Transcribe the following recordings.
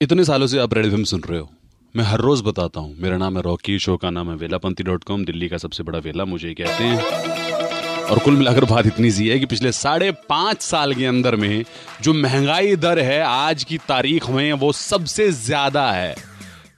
इतने सालों से आप रेड फ़िल्म सुन रहे हो। मैं हर रोज बताता हूँ। मेरा नाम है रॉकी, शो का नाम है वेलापंथी डॉट कॉम, दिल्ली का सबसे बड़ा वेला, मुझे कहते हैं। और कुल मिलाकर बात इतनी सी है कि पिछले साढ़े पाँच साल के अंदर में जो महँगाई दर है, आज की तारीख में वो सबसे ज़्यादा है।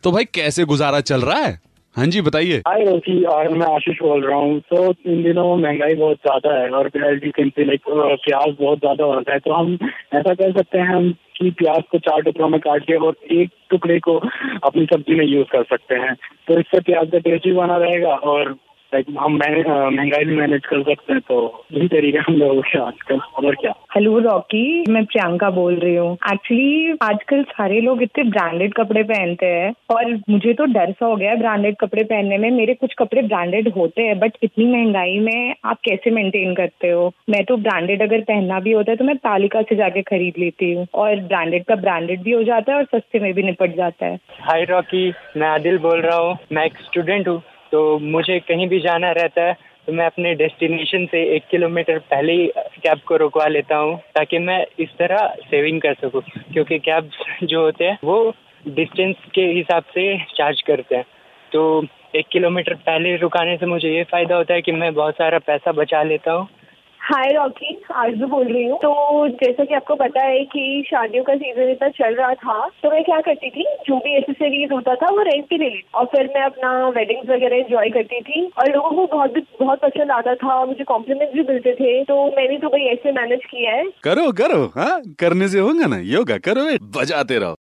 तो भाई, कैसे गुजारा चल रहा है? हाँ जी, बताइए। हाय रोशी और मैं आशीष बोल रहा हूँ। तो इन दिनों महँगाई बहुत ज़्यादा है और लाइक प्याज बहुत ज़्यादा होता है। तो हम ऐसा कह सकते हैं हम कि प्याज को चार टुकड़ों में काट के और एक टुकड़े को अपनी सब्ज़ी में यूज़ कर सकते हैं। तो इससे प्याज का टेस्ट भी बना रहेगा और लाइक हम महँगाई भी मैनेज कर सकते हैं तो यही तरीका हम लोगों के आजकल। और क्या? हेलो रॉकी मैं प्रियंका बोल रही हूँ। एक्चुअली आजकल सारे लोग इतने ब्रांडेड कपड़े पहनते हैं और मुझे तो डर सा हो गया है ब्रांडेड कपड़े पहनने में। मेरे कुछ कपड़े ब्रांडेड होते हैं बट इतनी महँगाई में आप कैसे मेंटेन करते हो? मैं तो ब्रांडेड अगर पहनना भी होता है तो मैं तालिका से जाके खरीद लेती हूँ और ब्रांडेड का ब्रांडेड भी हो जाता है और सस्ते में भी निपट जाता है। हाय रॉकी मैं आदिल बोल रहा हूँ। मैं एक स्टूडेंट हूँ। तो मुझे कहीं भी जाना रहता है तो मैं अपने डेस्टिनेशन से एक किलोमीटर पहले ही कैब को रुकवा लेता हूँ, ताकि मैं इस तरह सेविंग कर सकूँ। क्योंकि कैब जो होते हैं, वो डिस्टेंस के हिसाब से चार्ज करते हैं। तो एक किलोमीटर पहले रुकाने से मुझे ये फ़ायदा होता है कि मैं बहुत सारा पैसा बचा लेता हूँ हाय रॉकी आरज़ू बोल रही हूँ। तो जैसा कि आपको पता है कि शादियों का सीज़न इतना चल रहा था तो मैं क्या करती थी? जो भी एसेसरीज होता था, वो रेंट पे ले ली और फिर मैं अपना वेडिंग्स वगैरह एंजॉय करती थी। और लोगों को बहुत बहुत पसंद आता था। मुझे कॉम्प्लीमेंट्स भी मिलते थे। तो मैंने तो भाई ऐसे मैनेज किया है। करो करो हाँ? करने से होगा ना? योगा करो, बजाते रहो।